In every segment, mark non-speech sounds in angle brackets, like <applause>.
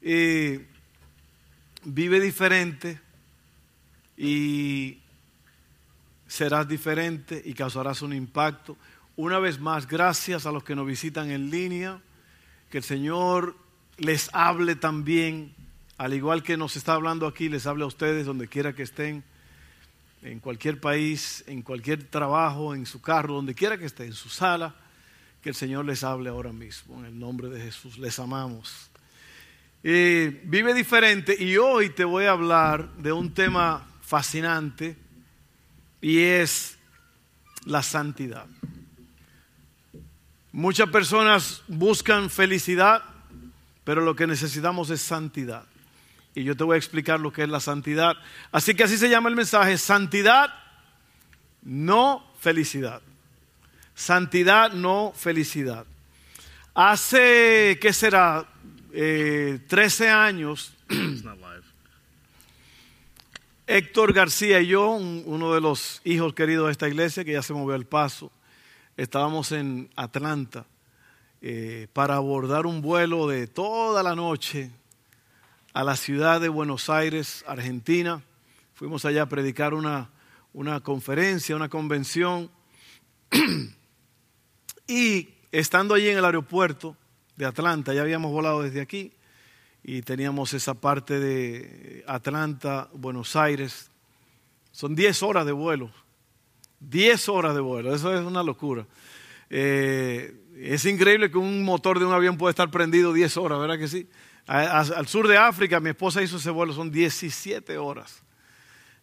vive diferente y serás diferente y causarás un impacto. Una vez más, gracias a los que nos visitan en línea, que el Señor les hable también, al igual que nos está hablando aquí, les hable a ustedes donde quiera que estén, en cualquier país, en cualquier trabajo, en su carro, donde quiera que estén, en su sala, que el Señor les hable ahora mismo, en el nombre de Jesús, les amamos. Vive diferente y hoy te voy a hablar de un tema fascinante y es la santidad. Muchas personas buscan felicidad, pero lo que necesitamos es santidad. Y yo te voy a explicar lo que es la santidad. Así que así se llama el mensaje, santidad, no felicidad. Santidad, no felicidad. Hace, ¿qué será? Eh, 13 años. <clears throat> Héctor García y yo, uno de los hijos queridos de esta iglesia, que ya se movió el paso, estábamos en Atlanta eh, para abordar un vuelo de toda la noche a la ciudad de Buenos Aires, Argentina. Fuimos allá a predicar una, una conferencia, una convención. <clears throat> y estando allí en el aeropuerto de Atlanta, ya habíamos volado desde aquí, y teníamos esa parte de Atlanta, Buenos Aires. Son 10 horas de vuelo. 10 horas de vuelo, eso es una locura. Eh, es increíble que un motor de un avión puede estar prendido 10 horas, ¿verdad que sí? al sur de África, mi esposa hizo ese vuelo, son 17 horas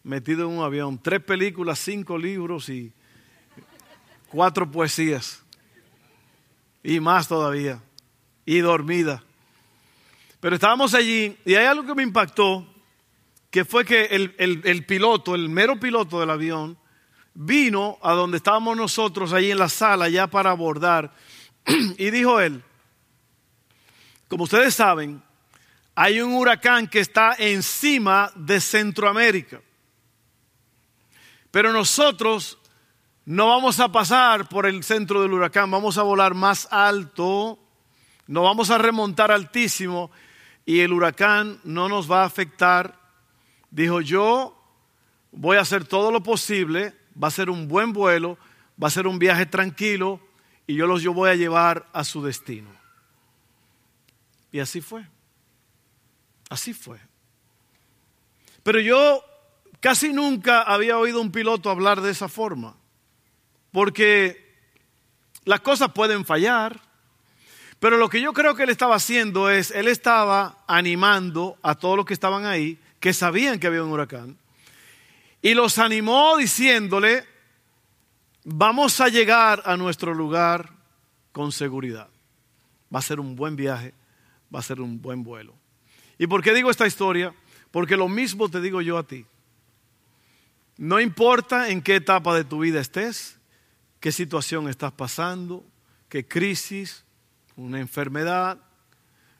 metido en un avión. Tres películas, cinco libros y cuatro poesías. Y más todavía. Y dormida. Pero estábamos allí y hay algo que me impactó, que fue que el, piloto, el mero piloto del avión, vino a donde estábamos nosotros, allí en la sala, ya para abordar, <clears throat> y dijo él, como ustedes saben, hay un huracán que está encima de Centroamérica. Pero nosotros no vamos a pasar por el centro del huracán, vamos a volar más alto, no vamos a remontar altísimo y el huracán no nos va a afectar. Dijo, yo voy a hacer todo lo posible, va a ser un buen vuelo, va a ser un viaje tranquilo y yo los yo voy a llevar a su destino. Y así fue. Así fue. Pero yo casi nunca había oído un piloto hablar de esa forma, porque las cosas pueden fallar, pero lo que yo creo que él estaba haciendo es, él estaba animando a todos los que estaban ahí, que sabían que había un huracán, y los animó diciéndole, vamos a llegar a nuestro lugar con seguridad. Va a ser un buen viaje, va a ser un buen vuelo. ¿Y por qué digo esta historia? Porque lo mismo te digo yo a ti. No importa en qué etapa de tu vida estés, qué situación estás pasando, qué crisis, una enfermedad.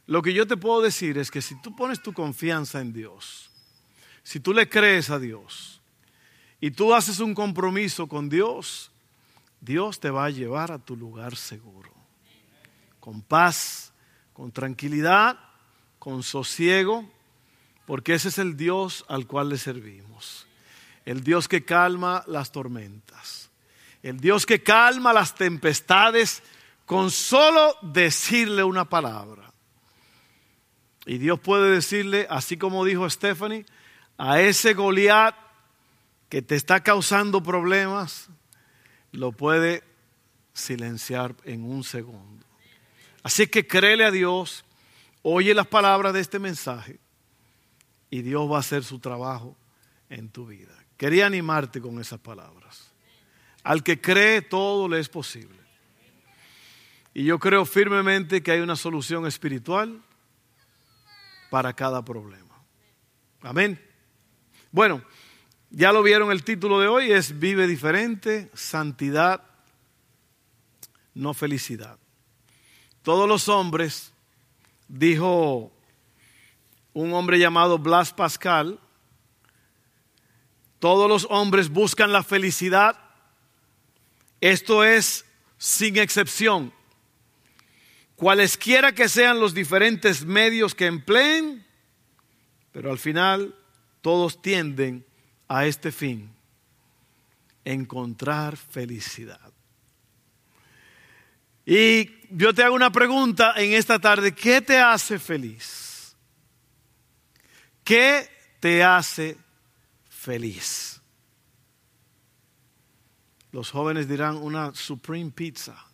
Lo que yo te puedo decir es que si tú pones tu confianza en Dios, si tú le crees a Dios y tú haces un compromiso con Dios, Dios te va a llevar a tu lugar seguro, con paz, con tranquilidad, con sosiego, porque ese es el Dios al cual le servimos. El Dios que calma las tormentas. El Dios que calma las tempestades con solo decirle una palabra. Y Dios puede decirle, así como dijo Stephanie, a ese Goliat que te está causando problemas, lo puede silenciar en un segundo. Así que créele a Dios, oye las palabras de este mensaje y Dios va a hacer su trabajo en tu vida. Quería animarte con esas palabras. Al que cree todo le es posible. Y yo creo firmemente que hay una solución espiritual para cada problema. Amén. Bueno, ya lo vieron el título de hoy, es Vive diferente, santidad, no felicidad. Todos los hombres, dijo un hombre llamado Blas Pascal, todos los hombres buscan la felicidad. Esto es sin excepción. Cualesquiera que sean los diferentes medios que empleen, pero al final todos tienden a este fin, encontrar felicidad. Y yo te hago una pregunta en esta tarde, ¿qué te hace feliz? ¿Qué te hace feliz? Los jóvenes dirán una Supreme Pizza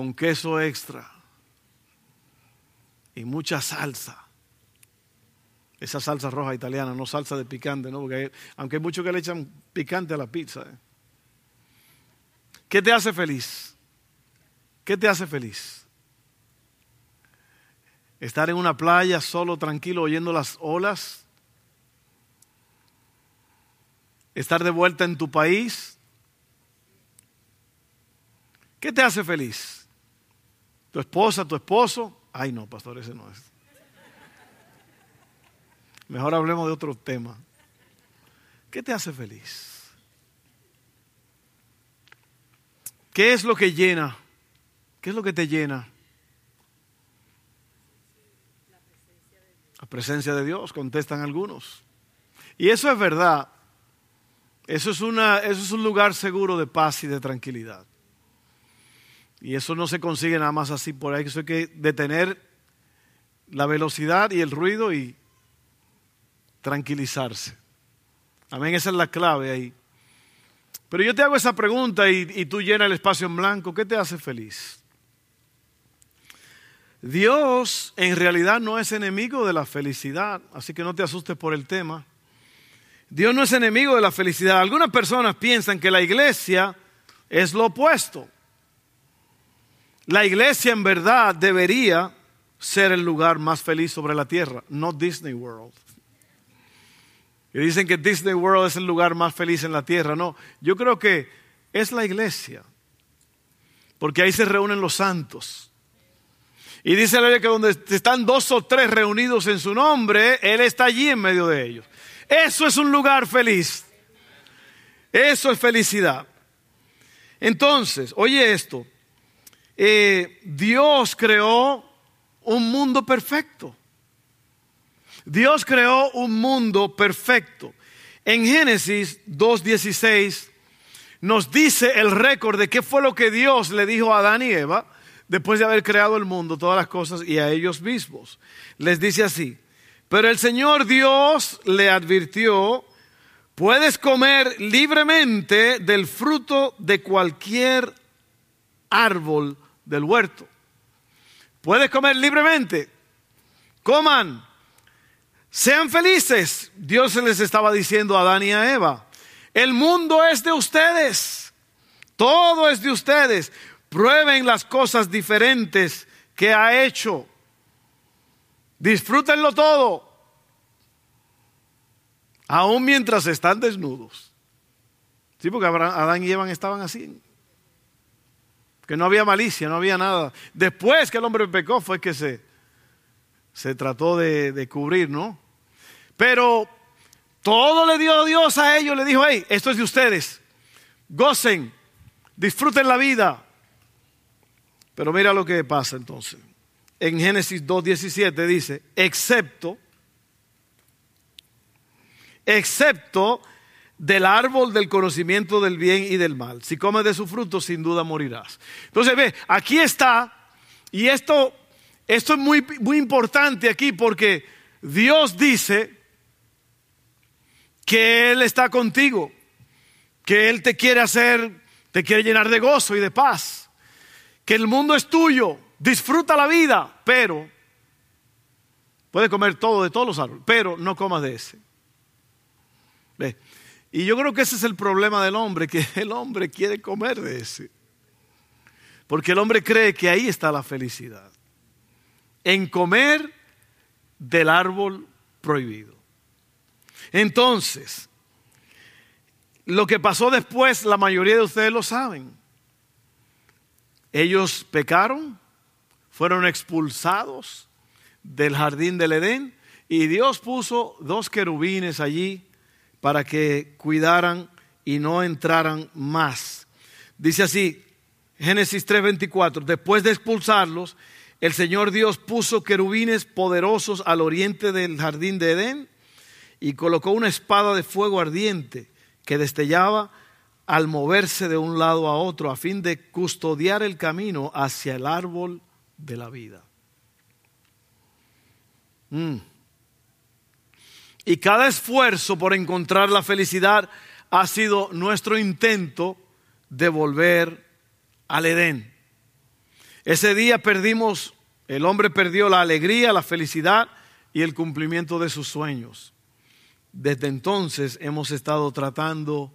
con queso extra y mucha salsa. Esa salsa roja italiana, no salsa de picante, ¿no? Porque aunque hay muchos que le echan picante a la pizza. ¿eh? ¿Qué te hace feliz? ¿Qué te hace feliz? Estar en una playa solo, tranquilo, oyendo las olas estar de vuelta en tu país. ¿Qué te hace feliz? ¿Tu esposa, tu esposo? Ay, no, pastor, ese no es. Mejor hablemos de otro tema. ¿Qué te hace feliz? ¿Qué es lo que llena? ¿Qué es lo que te llena? La presencia de Dios, contestan algunos. Y eso es verdad. Eso es, una, eso es un lugar seguro de paz y de tranquilidad. Y eso no se consigue nada más así por ahí. Eso hay que detener la velocidad y el ruido y tranquilizarse. Amén, esa es la clave ahí. Pero yo te hago esa pregunta y, y tú llenas el espacio en blanco. ¿Qué te hace feliz? Dios en realidad no es enemigo de la felicidad, así que no te asustes por el tema. Dios no es enemigo de la felicidad. Algunas personas piensan que la iglesia es lo opuesto. La iglesia en verdad debería ser el lugar más feliz sobre la tierra, no Disney World. Y dicen que Disney World es el lugar más feliz en la tierra. No, yo creo que es la iglesia, porque ahí se reúnen los santos. Y dice la Biblia que donde están dos o tres reunidos en su nombre, Él está allí en medio de ellos. Eso es un lugar feliz. Eso es felicidad. Entonces, oye esto. Eh, Dios creó un mundo perfecto. Dios creó un mundo perfecto. En Génesis 2.16 nos dice el récord de qué fue lo que Dios le dijo a Adán y Eva después de haber creado el mundo, todas las cosas y a ellos mismos. Les dice así, pero el Señor Dios le advirtió, puedes comer libremente del fruto de cualquier árbol del huerto. Puedes comer libremente. Coman. Sean felices. Dios les estaba diciendo a Adán y a Eva. El mundo es de ustedes. Todo es de ustedes. Prueben las cosas diferentes que ha hecho. Disfrútenlo todo. Aún mientras están desnudos. Sí, porque Adán y Eva estaban así. Que no había malicia, no había nada. Después que el hombre pecó fue que se, se trató de, de cubrir, ¿no? Pero todo le dio Dios a ellos, le dijo, hey, esto es de ustedes. Gocen, disfruten la vida. Pero mira lo que pasa entonces en Génesis 2.17 dice, excepto, excepto del árbol del conocimiento del bien y del mal. Si comes de su fruto, sin duda morirás. Entonces, ve, aquí está, y esto, esto es muy, muy importante aquí porque Dios dice que Él está contigo, que Él te quiere hacer, te quiere llenar de gozo y de paz, que el mundo es tuyo, disfruta la vida, pero puede comer todo de todos los árboles, pero no comas de ese. ¿Ve? Y yo creo que ese es el problema del hombre, que <laughs> el hombre quiere comer de ese. Porque el hombre cree que ahí está la felicidad. En comer del árbol prohibido. Entonces, lo que pasó después, la mayoría de ustedes lo saben. Ellos pecaron, fueron expulsados del jardín del Edén y Dios puso dos querubines allí para que cuidaran y no entraran más. Dice así, Génesis 3:24, después de expulsarlos, el Señor Dios puso querubines poderosos al oriente del jardín de Edén y colocó una espada de fuego ardiente que destellaba al moverse de un lado a otro a fin de custodiar el camino hacia el árbol de la vida. Mm. Y cada esfuerzo por encontrar la felicidad ha sido nuestro intento de volver al Edén. Ese día perdimos, el hombre perdió la alegría, la felicidad y el cumplimiento de sus sueños. Desde entonces hemos estado tratando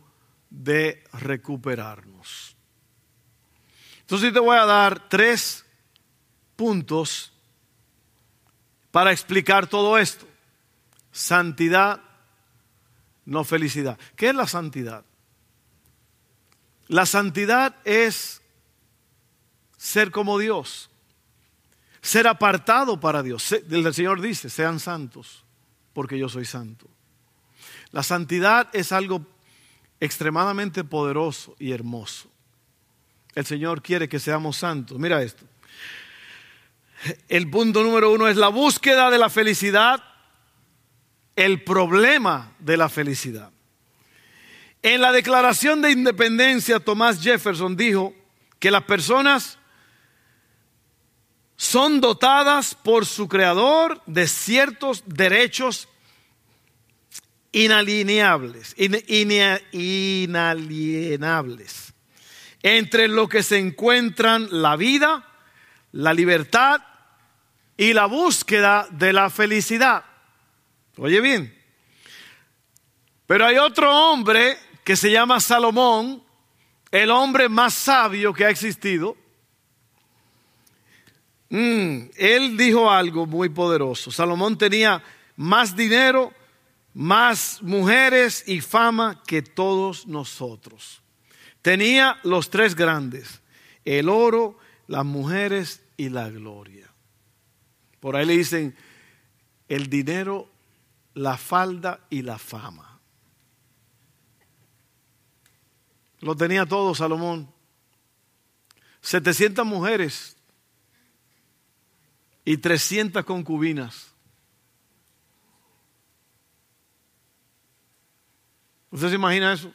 de recuperarnos. Entonces te voy a dar tres puntos para explicar todo esto. Santidad, no felicidad. ¿Qué es la santidad? La santidad es ser como Dios, ser apartado para Dios. El Señor dice, sean santos, porque yo soy santo. La santidad es algo extremadamente poderoso y hermoso. El Señor quiere que seamos santos. Mira esto. El punto número uno es la búsqueda de la felicidad, el problema de la felicidad. En la Declaración de Independencia, Thomas Jefferson dijo que las personas son dotadas por su creador de ciertos derechos inalienables, inalienables, entre lo que se encuentran la vida, la libertad y la búsqueda de la felicidad. Oye bien, pero hay otro hombre que se llama Salomón, el hombre más sabio que ha existido. Mm, él dijo algo muy poderoso. Salomón tenía más dinero, más mujeres y fama que todos nosotros. Tenía los tres grandes, el oro, las mujeres y la gloria. Por ahí le dicen el dinero, la falda y la fama. Lo tenía todo Salomón. 700 mujeres y 300 concubinas. ¿Usted se imagina eso?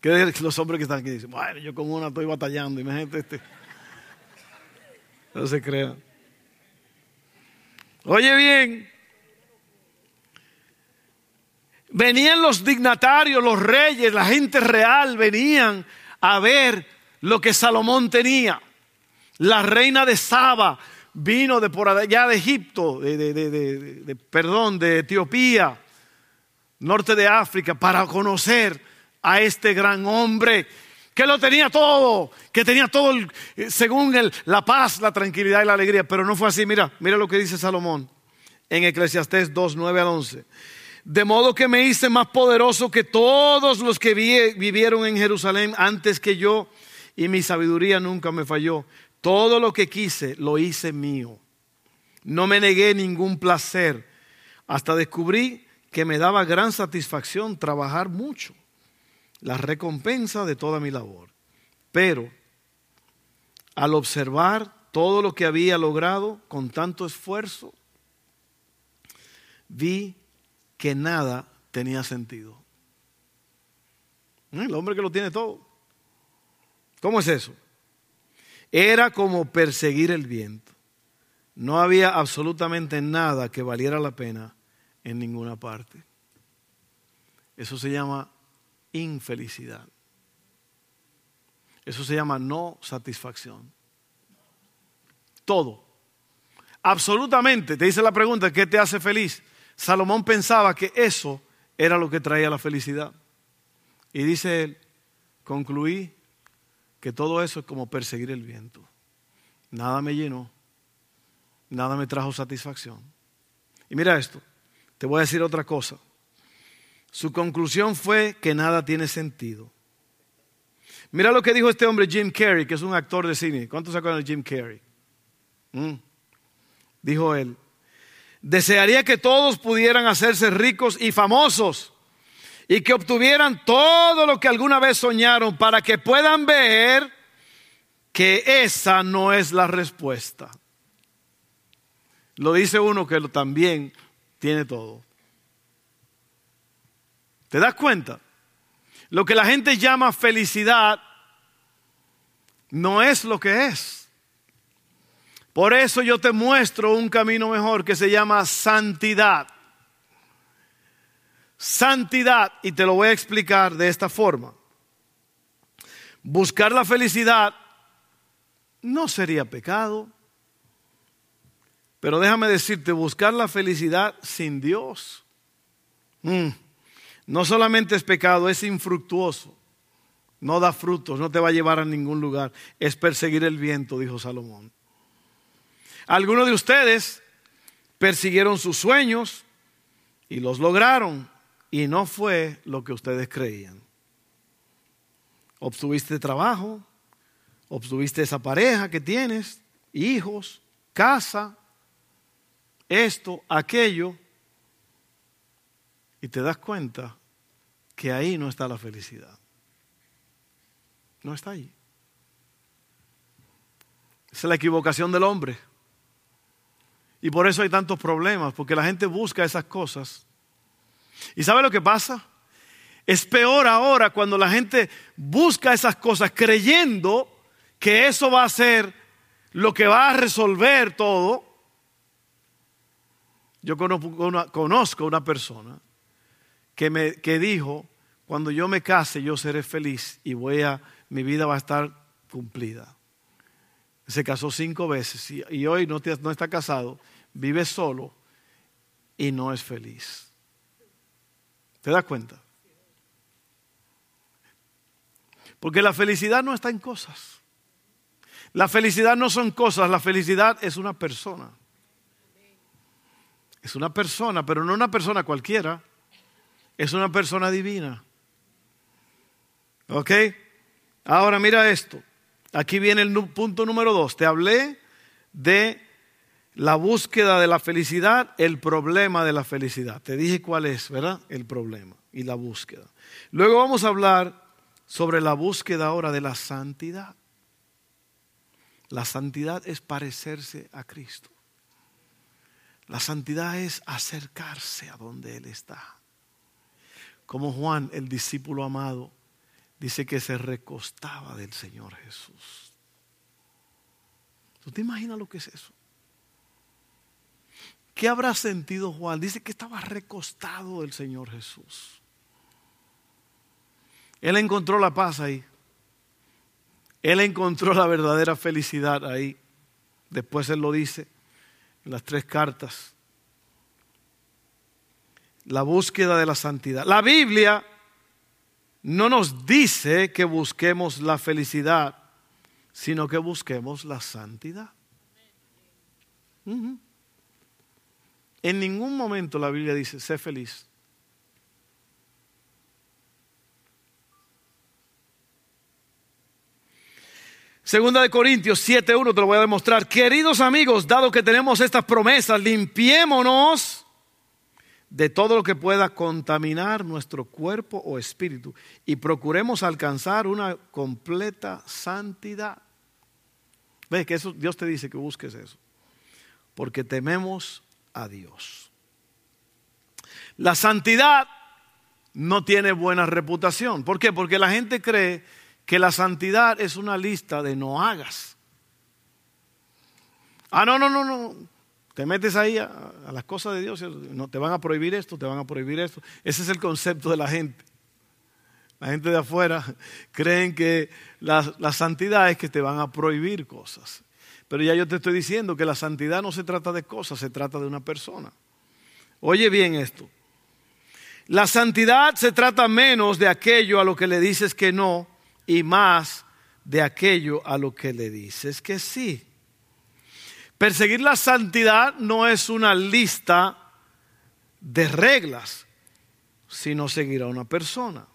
Que los hombres que están aquí dicen, bueno, yo con una estoy batallando, imagínate este. No se crea. Oye bien, venían los dignatarios, los reyes, la gente real, venían a ver lo que Salomón tenía. La reina de Saba vino de por allá de Egipto, de perdón, de Etiopía norte de África, para conocer a este gran hombre que lo tenía todo, que tenía todo eh, según él, la paz, la tranquilidad y la alegría. Pero no fue así. Mira, mira lo que dice Salomón en Eclesiastés 2, 9 al 11. De modo que me hice más poderoso que todos los que vivieron en Jerusalén antes que yo, y mi sabiduría nunca me falló. Todo lo que quise lo hice mío. No me negué ningún placer hasta descubrí que me daba gran satisfacción trabajar mucho, la recompensa de toda mi labor. Pero al observar todo lo que había logrado con tanto esfuerzo, vi que nada tenía sentido. ¿Eh? El hombre que lo tiene todo. ¿Cómo es eso? Era como perseguir el viento. No había absolutamente nada que valiera la pena en ninguna parte. Eso se llama infelicidad. Eso se llama no satisfacción. Todo. Absolutamente. Te dice la pregunta, ¿qué te hace feliz? Salomón pensaba que eso era lo que traía la felicidad. Y dice él, concluí que todo eso es como perseguir el viento. Nada me llenó, nada me trajo satisfacción. Y mira esto, te voy a decir otra cosa. Su conclusión fue que nada tiene sentido. Mira lo que dijo este hombre Jim Carrey, que es un actor de cine. ¿Cuántos se acuerdan de Jim Carrey? Mm. Dijo él, desearía que todos pudieran hacerse ricos y famosos y que obtuvieran todo lo que alguna vez soñaron para que puedan ver que esa no es la respuesta. Lo dice uno que también tiene todo. ¿Te das cuenta? Lo que la gente llama felicidad no es lo que es. Por eso yo te muestro un camino mejor que se llama santidad. Santidad, y te lo voy a explicar de esta forma. Buscar la felicidad no sería pecado. Pero déjame decirte, buscar la felicidad sin Dios mm, no solamente es pecado, es infructuoso. No da frutos, no te va a llevar a ningún lugar. Es perseguir el viento, dijo Salomón. Algunos de ustedes persiguieron sus sueños y los lograron y no fue lo que ustedes creían. Obtuviste trabajo, obtuviste esa pareja que tienes, hijos, casa, esto, aquello, y te das cuenta que ahí no está la felicidad. No está ahí. Esa es la equivocación del hombre. Y por eso hay tantos problemas, porque la gente busca esas cosas. ¿Y sabe lo que pasa? Es peor ahora cuando la gente busca esas cosas creyendo que eso va a ser lo que va a resolver todo. Yo conozco una, conozco una persona que, me, que dijo, cuando yo me case yo seré feliz y voy a, mi vida va a estar cumplida. Se casó cinco veces y, hoy no, no está casado, vive solo y no es feliz. ¿Te das cuenta? Porque la felicidad no está en cosas. La felicidad no son cosas, la felicidad es una persona. Es una persona, pero no una persona cualquiera. Es una persona divina. ¿Ok? Ahora mira esto. Aquí viene el punto número dos. Te hablé de la búsqueda de la felicidad, el problema de la felicidad. Te dije cuál es, ¿verdad? El problema y la búsqueda. Luego vamos a hablar sobre la búsqueda ahora de la santidad. La santidad es parecerse a Cristo. La santidad es acercarse a donde Él está. Como Juan, el discípulo amado, dice que se recostaba del Señor Jesús. ¿Tú te imaginas lo que es eso? ¿Qué habrá sentido Juan? Dice que estaba recostado del Señor Jesús. Él encontró la paz ahí. Él encontró la verdadera felicidad ahí. Después Él lo dice en las tres cartas. La búsqueda de la santidad. La Biblia no nos dice que busquemos la felicidad, sino que busquemos la santidad. En ningún momento la Biblia dice, sé feliz. Segunda de Corintios 7.1 te lo voy a demostrar. Queridos amigos, dado que tenemos estas promesas, limpiémonos de todo lo que pueda contaminar nuestro cuerpo o espíritu y procuremos alcanzar una completa santidad. ¿Ves que eso Dios te dice que busques eso? Porque tememos a Dios. La santidad no tiene buena reputación. ¿Por qué? Porque la gente cree que la santidad es una lista de no hagas. Ah, no, no, no, no. Te metes ahí a, las cosas de Dios, no, te van a prohibir esto, te van a prohibir esto. Ese es el concepto de la gente. La gente de afuera <laughs> creen que la, la santidad es que te van a prohibir cosas. Pero ya yo te estoy diciendo que la santidad no se trata de cosas, se trata de una persona. Oye bien esto. La santidad se trata menos de aquello a lo que le dices que no y más de aquello a lo que le dices que sí. Perseguir la santidad no es una lista de reglas, sino seguir a una persona.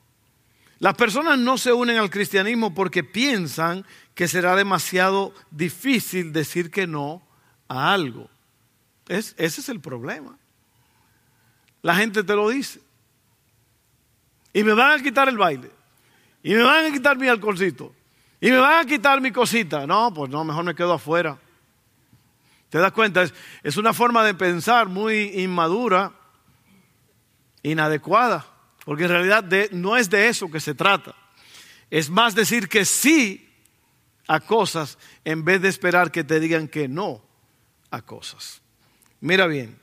Las personas no se unen al cristianismo porque piensan que será demasiado difícil decir que no a algo. ese es el problema. La gente te lo dice. Y me van a quitar el baile. Y me van a quitar mi alcoholcito. Y me van a quitar mi cosita. No, pues no, mejor me quedo afuera. ¿Te das cuenta? Es, una forma de pensar muy inmadura, inadecuada, porque en realidad no es de eso que se trata. Es más decir que sí a cosas en vez de esperar que te digan que no a cosas. Mira bien.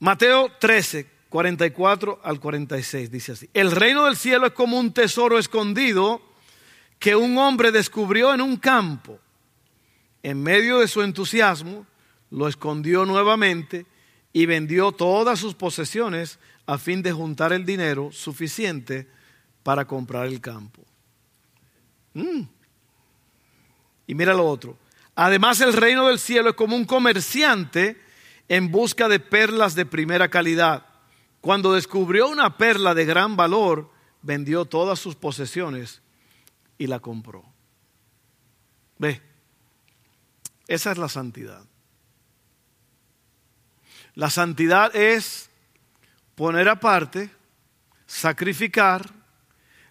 Mateo 13, 44 al 46 dice así. El reino del cielo es como un tesoro escondido que un hombre descubrió en un campo. En medio de su entusiasmo, lo escondió nuevamente y vendió todas sus posesiones a fin de juntar el dinero suficiente para comprar el campo. Mm. Y mira lo otro. Además el reino del cielo es como un comerciante en busca de perlas de primera calidad. Cuando descubrió una perla de gran valor, vendió todas sus posesiones y la compró. Ve, esa es la santidad. La santidad es poner aparte, sacrificar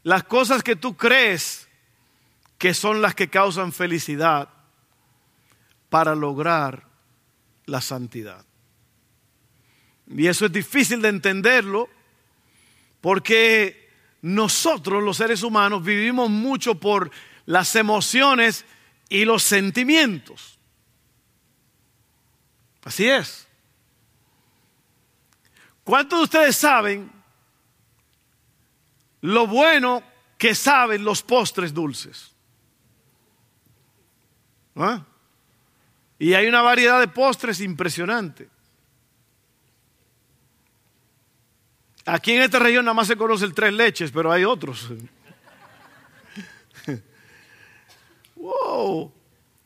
las cosas que tú crees que son las que causan felicidad para lograr la santidad. Y eso es difícil de entenderlo porque nosotros los seres humanos vivimos mucho por las emociones y los sentimientos. Así es. ¿Cuántos de ustedes saben lo bueno que saben los postres dulces? ¿Ah? Y hay una variedad de postres impresionante. Aquí en esta región nada más se conoce el tres leches, pero hay otros. <laughs> wow.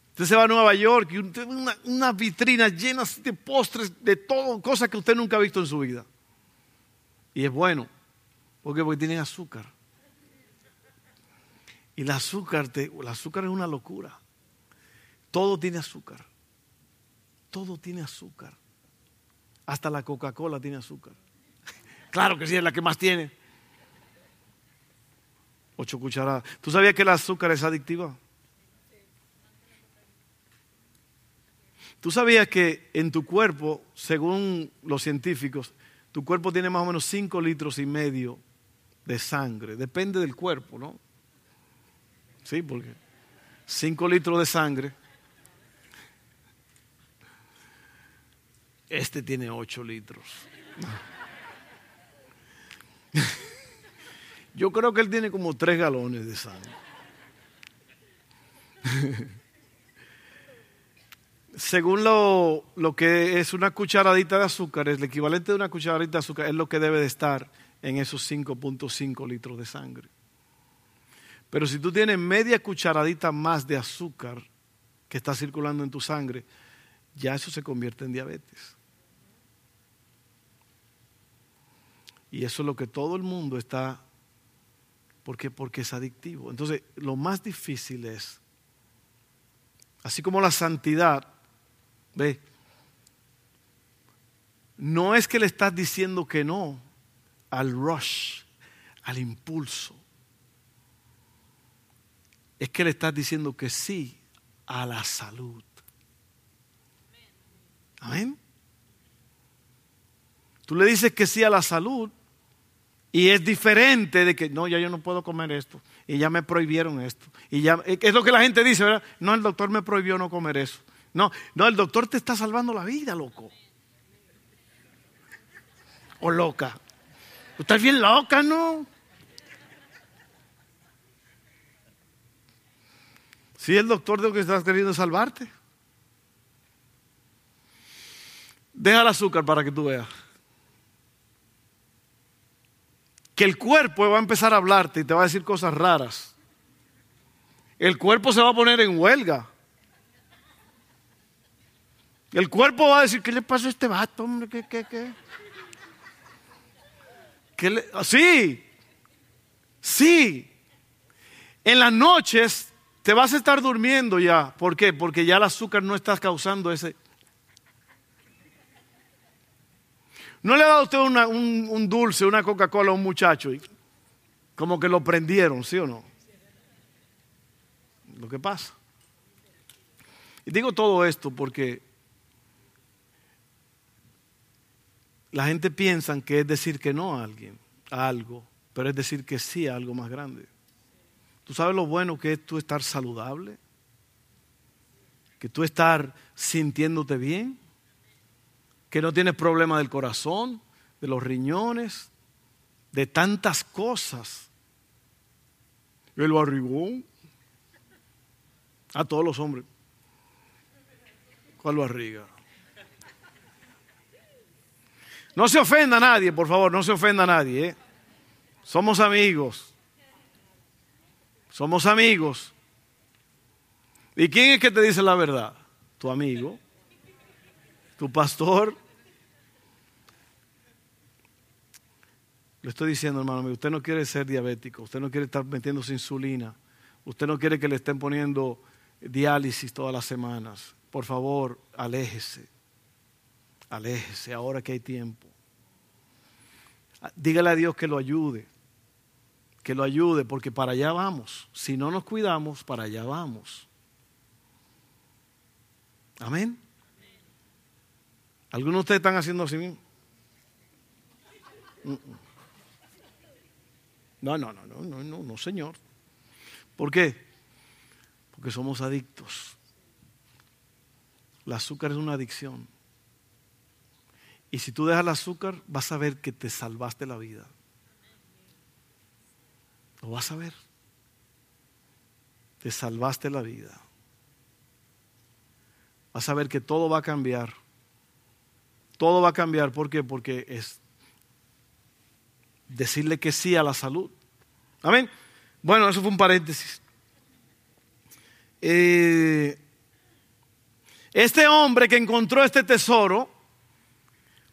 Usted se va a Nueva York y una, vitrina llena de postres, de todo, cosas que usted nunca ha visto en su vida. Y es bueno. ¿Por qué? Porque tienen azúcar. Y el azúcar, el azúcar es una locura. Todo tiene azúcar. Todo tiene azúcar. Hasta la Coca-Cola tiene azúcar. Claro que sí, es la que más tiene. Ocho cucharadas. ¿Tú sabías que el azúcar es adictiva? ¿Tú sabías que en tu cuerpo, según los científicos, tu cuerpo tiene más o menos 5 litros y medio de sangre? Depende del cuerpo, ¿no? Sí, porque 5 litros de sangre. Este tiene 8 litros. <laughs> Yo creo que él tiene como 3 galones de sangre. <laughs> según lo, que es una cucharadita de azúcar, el equivalente de una cucharadita de azúcar es lo que debe de estar en esos 5.5 litros de sangre. Pero si tú tienes media cucharadita más de azúcar que está circulando en tu sangre, ya eso se convierte en diabetes. Y eso es lo que todo el mundo está, ¿por qué? Porque es adictivo. Entonces, lo más difícil es, así como la santidad, Ve, no es que le estás diciendo que no al rush, al impulso. Es que le estás diciendo que sí a la salud. Amén. Tú le dices que sí a la salud y es diferente de que no, ya yo no puedo comer esto y ya me prohibieron esto. Y ya es lo que la gente dice, ¿verdad? No, el doctor me prohibió no comer eso. No, no, el doctor te está salvando la vida, loco. O loca. Tú estás bien loca, ¿no? Sí, el doctor de lo que estás queriendo salvarte. Deja el azúcar para que tú veas. Que el cuerpo va a empezar a hablarte y te va a decir cosas raras. El cuerpo se va a poner en huelga. El cuerpo va a decir, ¿qué le pasó a este vato, hombre? ¿Qué, qué, qué? ¿Qué le... Ah, sí, sí. En las noches te vas a estar durmiendo ya. ¿Por qué? Porque ya el azúcar no está causando ese... ¿No le ha dado usted un, un, dulce, una Coca-Cola a un muchacho y como que lo prendieron, ¿sí o no? Lo que pasa. Y digo todo esto porque la gente piensa que es decir que no a alguien, a algo, pero es decir que sí a algo más grande. ¿Tú sabes lo bueno que es tú estar saludable? Que tú estar sintiéndote bien, que no tienes problema del corazón, de los riñones, de tantas cosas. El barrigón. A todos los hombres. ¿Cuál barriga? No se ofenda a nadie, por favor, no se ofenda a nadie. ¿eh? Somos amigos. Somos amigos. ¿Y quién es que te dice la verdad? Tu amigo, tu pastor. Le estoy diciendo, hermano, usted no quiere ser diabético, usted no quiere estar metiéndose insulina, usted no quiere que le estén poniendo diálisis todas las semanas. Por favor, aléjese. Aléjese ahora que hay tiempo. Dígale a Dios que lo ayude. Que lo ayude porque para allá vamos. Si no nos cuidamos, para allá vamos. Amén. ¿Algunos de ustedes están haciendo así mismo? No, no, no, no, no, no, no, Señor. ¿Por qué? Porque somos adictos. El azúcar es una adicción. Y si tú dejas el azúcar, vas a ver que te salvaste la vida. Lo vas a ver. Te salvaste la vida. Vas a ver que todo va a cambiar. Todo va a cambiar. ¿Por qué? Porque es decirle que sí a la salud. Amén. Bueno, eso fue un paréntesis. Eh, este hombre que encontró este tesoro,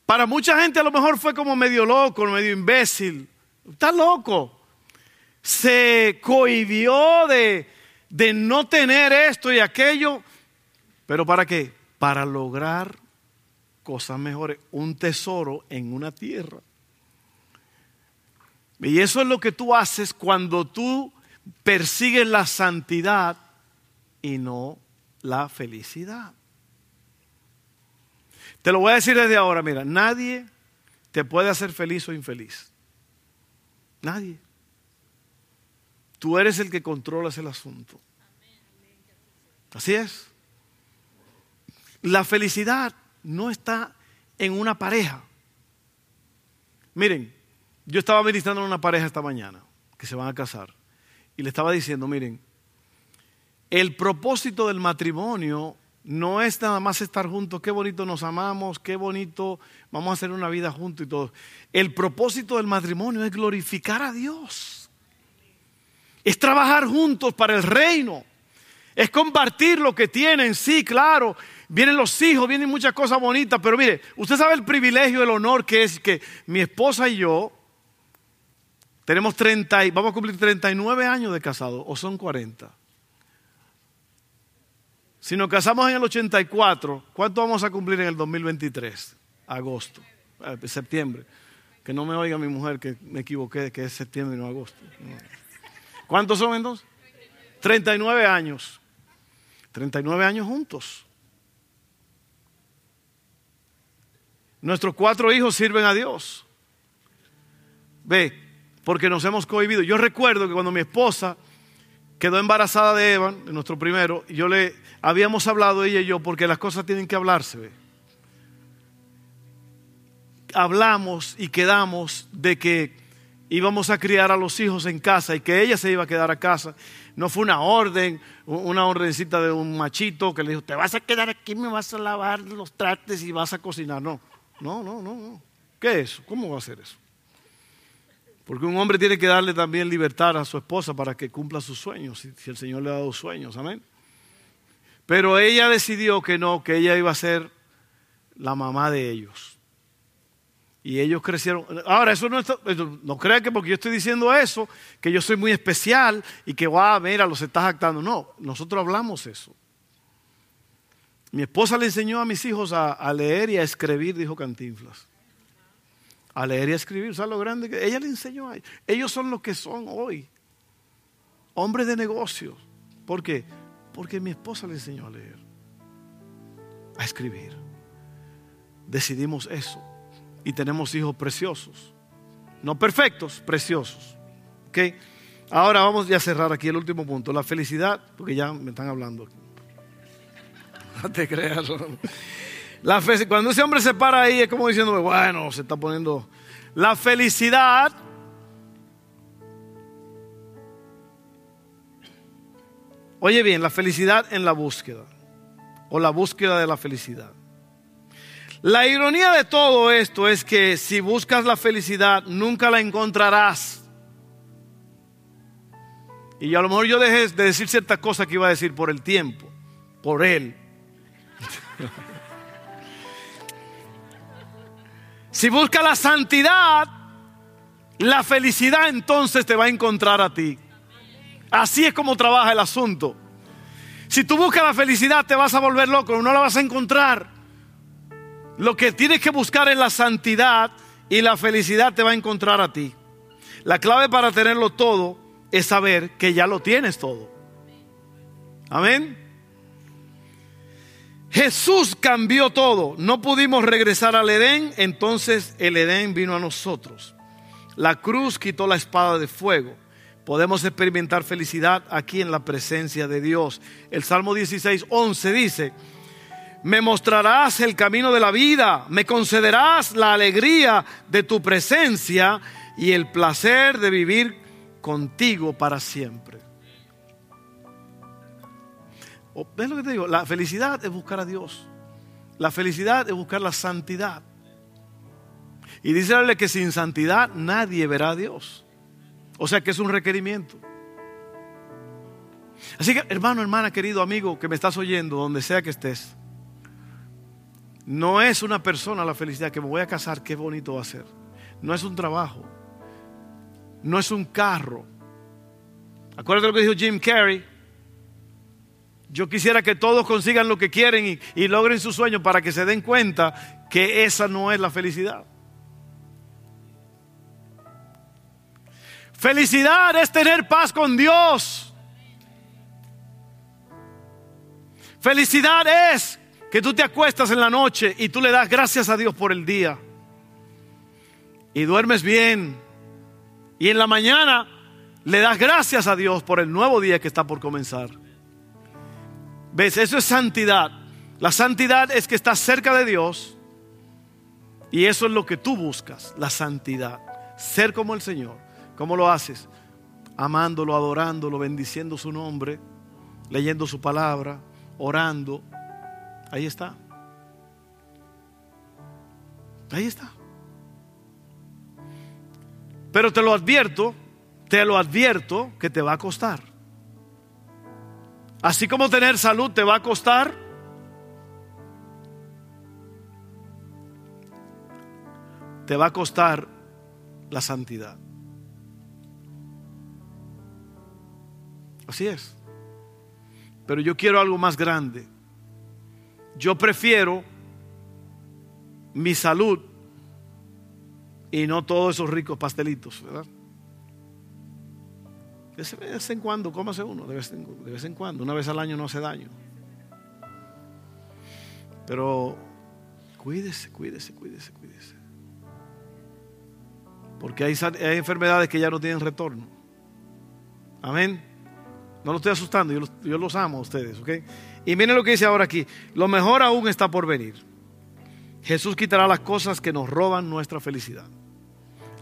para mucha gente a lo mejor fue como medio loco, medio imbécil. Está loco. Se cohibió de, de no tener esto y aquello. ¿Pero para qué? Para lograr cosas mejores. Un tesoro en una tierra. Y eso es lo que tú haces cuando tú persigues la santidad y no la felicidad. Te lo voy a decir desde ahora, mira, nadie te puede hacer feliz o infeliz. Nadie. Tú eres el que controlas el asunto. Así es. La felicidad no está en una pareja. Miren, yo estaba ministrando a una pareja esta mañana que se van a casar y le estaba diciendo, miren, el propósito del matrimonio no es nada más estar juntos, qué bonito nos amamos, qué bonito vamos a hacer una vida juntos y todo. El propósito del matrimonio es glorificar a Dios. Es trabajar juntos para el reino. Es compartir lo que tienen, sí, claro. Vienen los hijos, vienen muchas cosas bonitas, pero mire, usted sabe el privilegio, el honor que es que mi esposa y yo tenemos 30, vamos a cumplir 39 años de casado, o son 40. Si nos casamos en el 84, ¿cuánto vamos a cumplir en el 2023? Agosto, eh, septiembre. Que no me oiga mi mujer que me equivoqué, que es septiembre y no agosto. ¿Cuántos son entonces? 39 años. 39 años juntos. Nuestros cuatro hijos sirven a Dios. Ve, porque nos hemos cohibido. Yo recuerdo que cuando mi esposa quedó embarazada de Evan, de nuestro primero, yo le habíamos hablado ella y yo porque las cosas tienen que hablarse. Hablamos y quedamos de que íbamos a criar a los hijos en casa y que ella se iba a quedar a casa. No fue una orden, una ordencita de un machito que le dijo, te vas a quedar aquí, me vas a lavar los trastes y vas a cocinar. No, no, no, no. no. ¿Qué es eso? ¿Cómo va a ser eso? Porque un hombre tiene que darle también libertad a su esposa para que cumpla sus sueños, si, el Señor le ha dado sueños, amén. Pero ella decidió que no, que ella iba a ser la mamá de ellos. Y ellos crecieron. Ahora, eso no está, no crean que porque yo estoy diciendo eso, que yo soy muy especial y que, wow, mira, los estás actando. No, nosotros hablamos eso. Mi esposa le enseñó a mis hijos a leer y a escribir, dijo Cantinflas. A leer y a escribir. ¿Sabes lo grande que ella le enseñó a ellos? Ellos son los que son hoy. Hombres de negocios. ¿Por qué? Porque mi esposa le enseñó a leer, a escribir. Decidimos eso y tenemos hijos preciosos. No perfectos, preciosos. ¿Ok? Ahora vamos a cerrar aquí el último punto. La felicidad, porque ya me están hablando. <laughs> No te creas. La fe, cuando ese hombre se para ahí es como diciendo, bueno, se está poniendo... La felicidad Oye bien, la felicidad en la búsqueda o la búsqueda de la felicidad. La ironía de todo esto es que si buscas la felicidad nunca la encontrarás. Y a lo mejor yo dejé de decir ciertas cosas que iba a decir por el tiempo, por él. Si buscas la santidad, la felicidad entonces te va a encontrar a ti. Así es como trabaja el asunto. Si tú buscas la felicidad te vas a volver loco, no la vas a encontrar. Lo que tienes que buscar es la santidad y la felicidad te va a encontrar a ti. La clave para tenerlo todo es saber que ya lo tienes todo. Amén. Jesús cambió todo. No pudimos regresar al Edén, entonces el Edén vino a nosotros. La cruz quitó la espada de fuego podemos experimentar felicidad aquí en la presencia de Dios. El Salmo 16, 11 dice, me mostrarás el camino de la vida, me concederás la alegría de tu presencia y el placer de vivir contigo para siempre. ¿Ves lo que te digo? La felicidad es buscar a Dios. La felicidad es buscar la santidad. Y dice que sin santidad nadie verá a Dios. O sea que es un requerimiento. Así que, hermano, hermana, querido amigo que me estás oyendo, donde sea que estés, no es una persona la felicidad que me voy a casar, qué bonito va a ser. No es un trabajo, no es un carro. Acuérdate lo que dijo Jim Carrey. Yo quisiera que todos consigan lo que quieren y, logren su sueño para que se den cuenta que esa no es la felicidad. Felicidad es tener paz con Dios. Felicidad es que tú te acuestas en la noche y tú le das gracias a Dios por el día. Y duermes bien. Y en la mañana le das gracias a Dios por el nuevo día que está por comenzar. ¿Ves? Eso es santidad. La santidad es que estás cerca de Dios. Y eso es lo que tú buscas, la santidad. Ser como el Señor. ¿Cómo lo haces? Amándolo, adorándolo, bendiciendo su nombre, leyendo su palabra, orando. Ahí está. Ahí está. Pero te lo advierto, te lo advierto que te va a costar. Así como tener salud te va a costar, te va a costar la santidad. Así es. Pero yo quiero algo más grande. Yo prefiero mi salud y no todos esos ricos pastelitos, ¿verdad? De vez en cuando, cómase uno, de vez, en, de vez en cuando, una vez al año no hace daño. Pero cuídese, cuídese, cuídese, cuídese. Porque hay, hay enfermedades que ya no tienen retorno. Amén. No lo estoy asustando, yo los, amo a ustedes, ¿ok? Y miren lo que dice ahora aquí. Lo mejor aún está por venir. Jesús quitará las cosas que nos roban nuestra felicidad.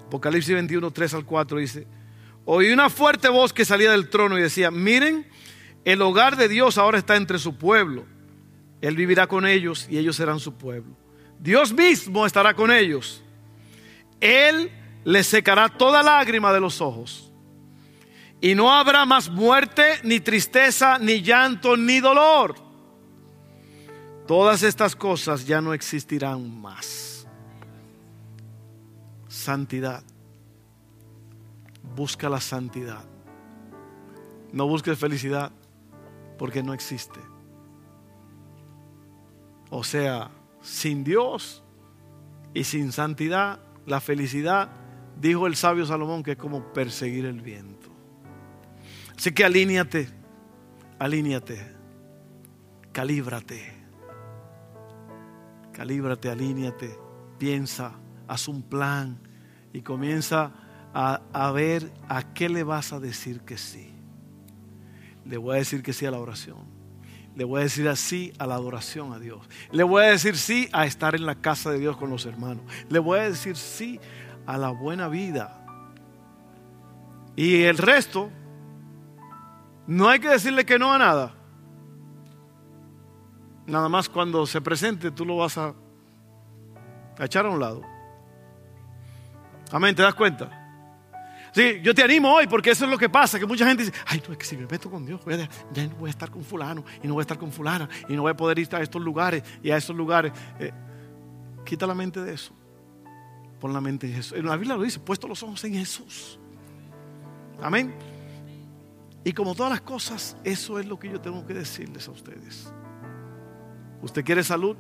Apocalipsis 21, 3 al 4 dice, oí una fuerte voz que salía del trono y decía, miren, el hogar de Dios ahora está entre su pueblo. Él vivirá con ellos y ellos serán su pueblo. Dios mismo estará con ellos. Él les secará toda lágrima de los ojos y no habrá más muerte, ni tristeza, ni llanto, ni dolor. Todas estas cosas ya no existirán más. Santidad. Busca la santidad. No busques felicidad porque no existe. O sea, sin Dios y sin santidad, la felicidad, dijo el sabio Salomón, que es como perseguir el viento. Así que alíñate, alíñate, calíbrate, calíbrate, alíñate, piensa, haz un plan y comienza a, ver a qué le vas a decir que sí. Le voy a decir que sí a la oración le voy a decir así a la adoración a Dios. Le voy a decir sí a estar en la casa de Dios con los hermanos. Le voy a decir sí a la buena vida. Y el resto, no hay que decirle que no a nada. Nada más cuando se presente tú lo vas a, a echar a un lado. Amén, ¿te das cuenta? Sí, yo te animo hoy porque eso es lo que pasa, que mucha gente dice, ay, no, es que si me meto con Dios, ya no voy a estar con fulano y no voy a estar con fulana y no voy a poder ir a estos lugares y a esos lugares. Eh, quita la mente de eso. Pon la mente en Jesús. La Biblia lo dice, puesto los ojos en Jesús. Amén. Y como todas las cosas, eso es lo que yo tengo que decirles a ustedes. ¿Usted quiere salud?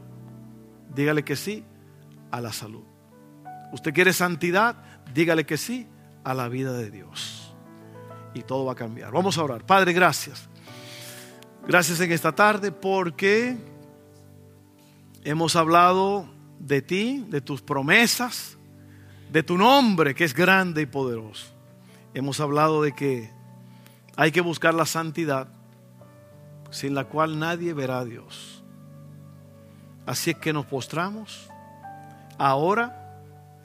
Dígale que sí a la salud. ¿Usted quiere santidad? Dígale que sí a la vida de Dios. Y todo va a cambiar. Vamos a orar. Padre, gracias. Gracias en esta tarde porque hemos hablado de ti, de tus promesas, de tu nombre que es grande y poderoso. Hemos hablado de que hay que buscar la santidad sin la cual nadie verá a Dios. Así es que nos postramos ahora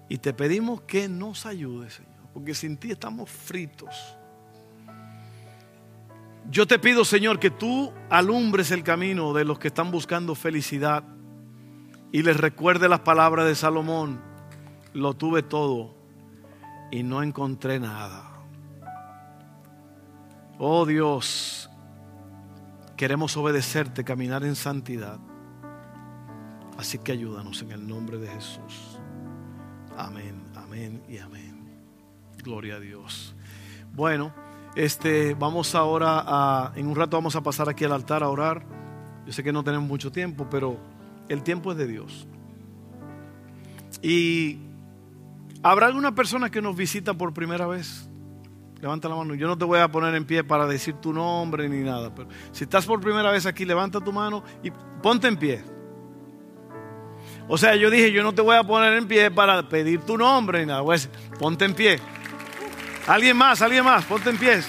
y te pedimos que nos ayudes, porque sin ti estamos fritos. Yo te pido, Señor, que tú alumbres el camino de los que están buscando felicidad y les recuerde las palabras de Salomón. Lo tuve todo y no encontré nada. Oh Dios, queremos obedecerte, caminar en santidad. Así que ayúdanos en el nombre de Jesús. Amén, amén y amén. Gloria a Dios. Bueno, este, vamos ahora a, en un rato vamos a pasar aquí al altar a orar. Yo sé que no tenemos mucho tiempo, pero el tiempo es de Dios. Y habrá alguna persona que nos visita por primera vez. Levanta la mano. Yo no te voy a poner en pie para decir tu nombre ni nada. Pero si estás por primera vez aquí, levanta tu mano y ponte en pie. O sea, yo dije, yo no te voy a poner en pie para pedir tu nombre ni nada. Pues, ponte en pie. Alguien más, alguien más, ponte en pie.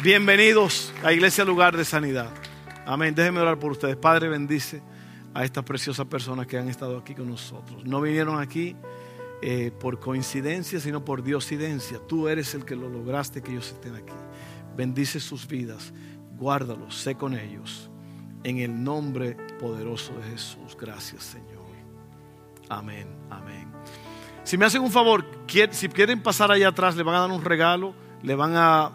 Bienvenidos a Iglesia Lugar de Sanidad. Amén. Déjenme orar por ustedes. Padre, bendice a estas preciosas personas que han estado aquí con nosotros. No vinieron aquí eh, por coincidencia, sino por diosidencia. Tú eres el que lo lograste que ellos estén aquí. Bendice sus vidas, guárdalos, sé con ellos. En el nombre poderoso de Jesús. Gracias, Señor. Amén, amén. Si me hacen un favor, si quieren pasar allá atrás, le van a dar un regalo, le van a,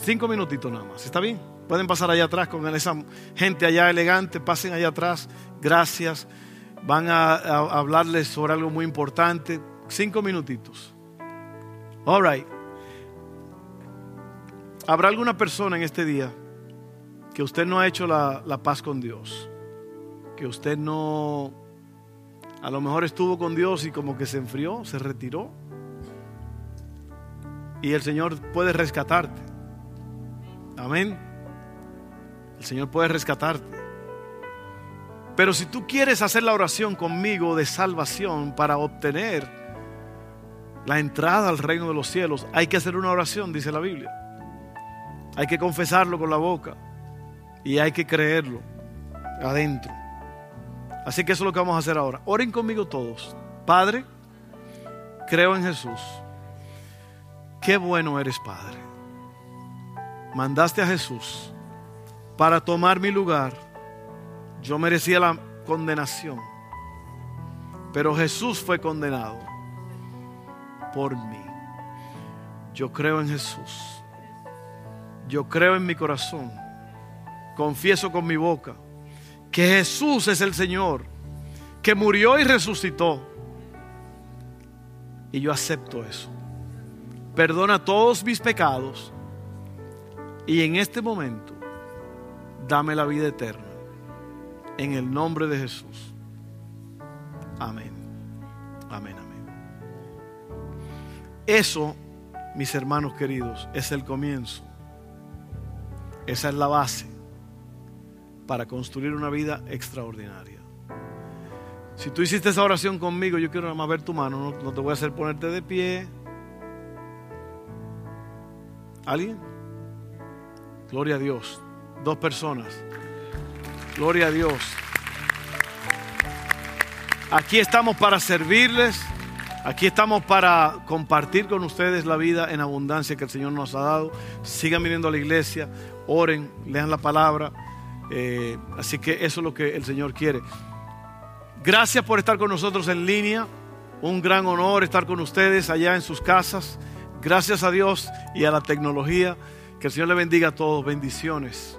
cinco minutitos nada más. ¿Está bien? Pueden pasar allá atrás con esa gente allá elegante, pasen allá atrás. Gracias. Van a, hablarles sobre algo muy importante. Cinco minutitos. All right. ¿Habrá alguna persona en este día que usted no ha hecho la paz con Dios? Que usted no a lo mejor estuvo con Dios y como que se enfrió, se retiró. Y el Señor puede rescatarte. Amén. El Señor puede rescatarte. Pero si tú quieres hacer la oración conmigo de salvación para obtener la entrada al reino de los cielos, hay que hacer una oración, dice la Biblia. Hay que confesarlo con la boca y hay que creerlo adentro. Así que eso es lo que vamos a hacer ahora. Oren conmigo todos. Padre, creo en Jesús. Qué bueno eres, Padre. Mandaste a Jesús para tomar mi lugar. Yo merecía la condenación. Pero Jesús fue condenado por mí. Yo creo en Jesús. Yo creo en mi corazón. Confieso con mi boca que Jesús es el Señor, que murió y resucitó. Y yo acepto eso. Perdona todos mis pecados y en este momento dame la vida eterna. En el nombre de Jesús. Amén. Amén, amén. Eso, mis hermanos queridos, es el comienzo. Esa es la base para construir una vida extraordinaria. Si tú hiciste esa oración conmigo, yo quiero nada más ver tu mano, no, te voy a hacer ponerte de pie. ¿Alguien? Gloria a Dios. Dos personas. Gloria a Dios. Aquí estamos para servirles. Aquí estamos para compartir con ustedes la vida en abundancia que el Señor nos ha dado. Sigan viniendo a la iglesia, oren, lean la palabra. Eh, así que eso es lo que el Señor quiere. Gracias por estar con nosotros en línea. Un gran honor estar con ustedes allá en sus casas. Gracias a Dios y a la tecnología. Que el Señor le bendiga a todos. Bendiciones.